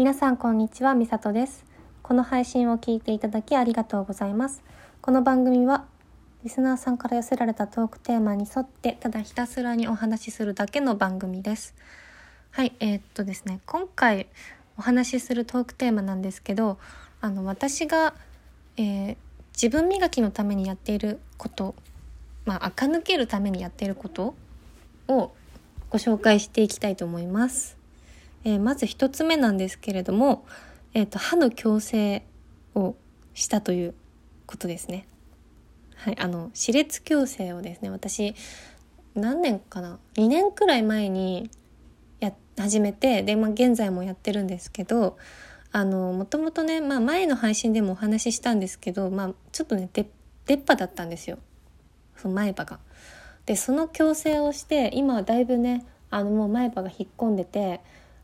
皆さんこんにちは、みさとです。この配信を聞いていただきありがとうございます。この番組はリスナーさんから寄せられたトークテーマに沿ってただひたすらにお話しするだけの番組です。はい、えーっとですね、今回お話しするトークテーマなんですけど、あの私が、えー自分磨きのためにやっていること、まあ垢抜けるためにやっていることをご紹介していきたいと思います。えーまず一つ目なんですけれども、えー、と歯の矯正をしたということですね。はい、あの歯列矯正をですね私何年かな2年くらい前にや始めてで、まあ、現在もやってるんですけどあのもともとね、まあ、前の配信でもお話ししたんですけど、まあ、ちょっとね出っ歯だったんですよその前歯が。でその矯正をして今はだいぶねあのもう前歯が引っ込んでて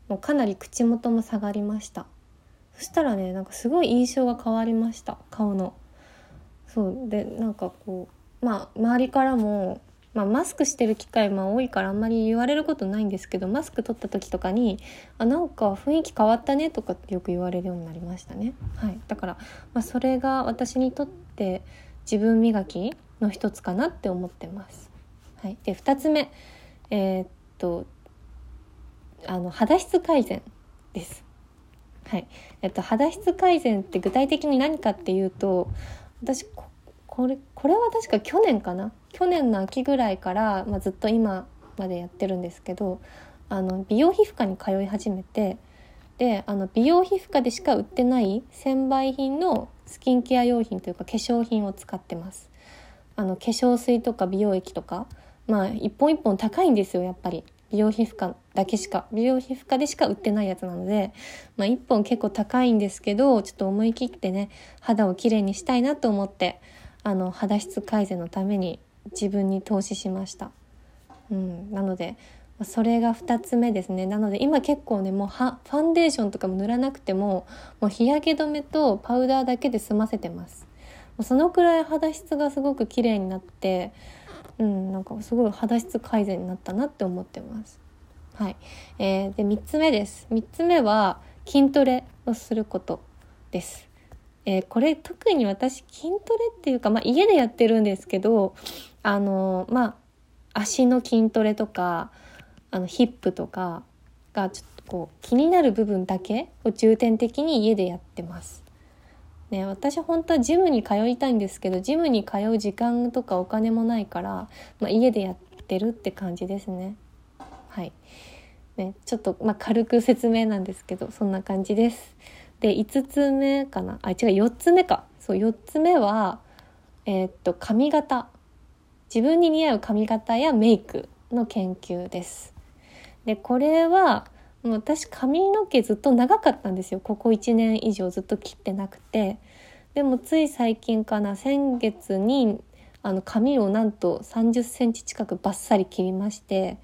もうかなり口元も下がりました。そしたらねなんかすごい印象が変わりました。顔の。そう。でなんかこうまあ周りからも、まあ、マスクしてる機会まあ多いからあんまり言われることないんですけどマスク取った時とかに「あなんか雰囲気変わったね」とかってよく言われるようになりましたね。はい。だから、まあ、それが私にとって自分磨きの一つかなって思ってます。はい。で2つ目。えーっとあの肌質改善です。はい、えっと肌質改善って具体的に何かっていうと私ここれこれは確か去年かな？去年の秋ぐらいから、まあ、ずっと今までやってるんですけどあの美容皮膚科に通い始めてであの美容皮膚科でしか売ってない専売品のスキンケア用品というか化粧品を使ってます。あの化粧水とか美容液とかまあ一本一本高いんですよやっぱり美容皮膚科だけしか美容皮膚科でしか売ってないやつなので、まあ、1本結構高いんですけどちょっと思い切ってね肌をきれいにしたいなと思ってあの肌質改善のために自分に投資しました、うん、なのでそれが2つ目ですね。なので今結構ねもうファンデーションとかも塗らなくてももう日焼け止めとパウダーだけで済ませてます。そのくらい肌質がすごく綺麗になってうん、なんかすごい肌質改善になったなって思ってます。はい、えー、で3つ目です。3つ目は筋トレをすることです。えーこれ特に私筋トレっていうか、まあ、家でやってるんですけどあのまあ足の筋トレとかあのヒップとかがちょっとこう気になる部分だけを重点的に家でやってます。ね、私本当はジムに通いたいんですけどジムに通う時間とかお金もないから、まあ、家でやってるって感じですね。はいね、ちょっと、まあ、軽く説明なんですけどそんな感じです。で5つ目かな？あ違う4つ目かそう4つ目はえーっと髪型自分に似合う髪型やメイクの研究です。でこれはもう私髪の毛ずっと長かったんですよ。ここ1年以上ずっと切ってなくて。でもつい最近かな先月にあの髪をなんと3 0センチ近くバッサリ切りまして、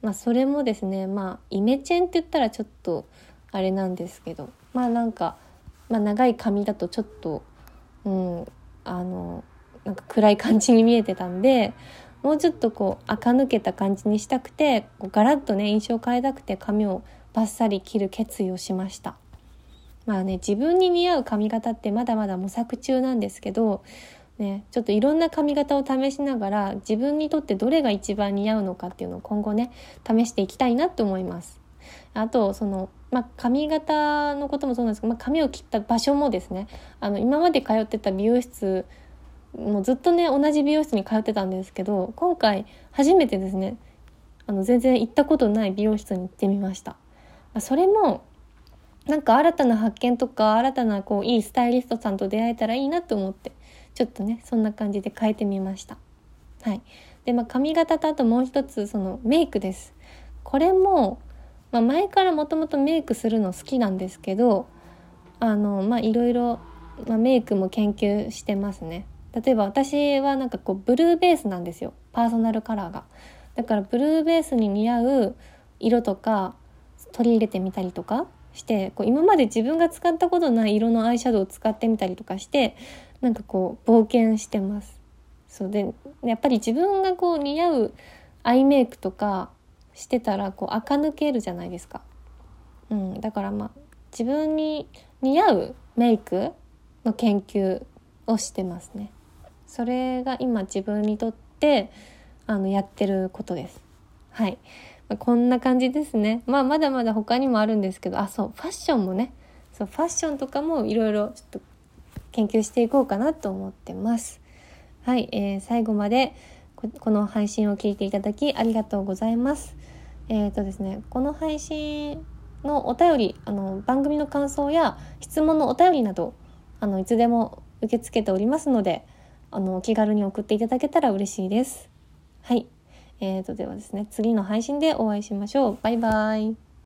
まあ、それもですねまあイメチェンって言ったらちょっとあれなんですけど。まあなんか、まあ、長い髪だとちょっとうんあのなんか暗い感じに見えてたんでもうちょっとこう垢抜けた感じにしたくてこうガラッとね印象を変えたくて髪をバッサリ切る決意をしました。まあね自分に似合う髪型ってまだまだ模索中なんですけどねちょっといろんな髪型を試しながら自分にとってどれが一番似合うのかっていうのを今後ね試していきたいなと思います。あとその、まあ、髪型のこともそうなんですけど、まあ、髪を切った場所もですねあの今まで通ってた美容室もうずっとね同じ美容室に通ってたんですけど今回初めてですねあの全然行ったことない美容室に行ってみました。まそれもなんか新たな発見とか新たなこういいスタイリストさんと出会えたらいいなと思ってちょっとねそんな感じで変えてみました。はい。でまあ髪型とあともう一つそのメイクです。これも、まあ、前からもともとメイクするの好きなんですけどあのまあいろいろ、ま、メイクも研究してますね。例えば私はなんかこうブルーベースなんですよ。パーソナルカラーが。だからブルーベースに似合う色とか取り入れてみたりとかしてこう今まで自分が使ったことない色のアイシャドウを使ってみたりとかしてなんかこう冒険してます。そうでやっぱり自分がこう似合うアイメイクとかしてたらこう垢抜けるじゃないですか、うん、だからまあ自分に似合うメイクの研究をしてますね。それが今自分にとってあのやってることです。はい。まあ、こんな感じですね。まあまだまだ他にもあるんですけど、あ、そう、ファッションもね、そうファッションとかもいろいろちょっと研究していこうかなと思ってます。はい、えー、最後までこの配信を聞いていただきありがとうございます。えっ、ー、とですね、この配信のお便り、あの番組の感想や質問のお便りなど、あのいつでも受け付けておりますので、あの気軽に送っていただけたら嬉しいです。はい。えーと、ではですね、次の配信でお会いしましょう。バイバイ。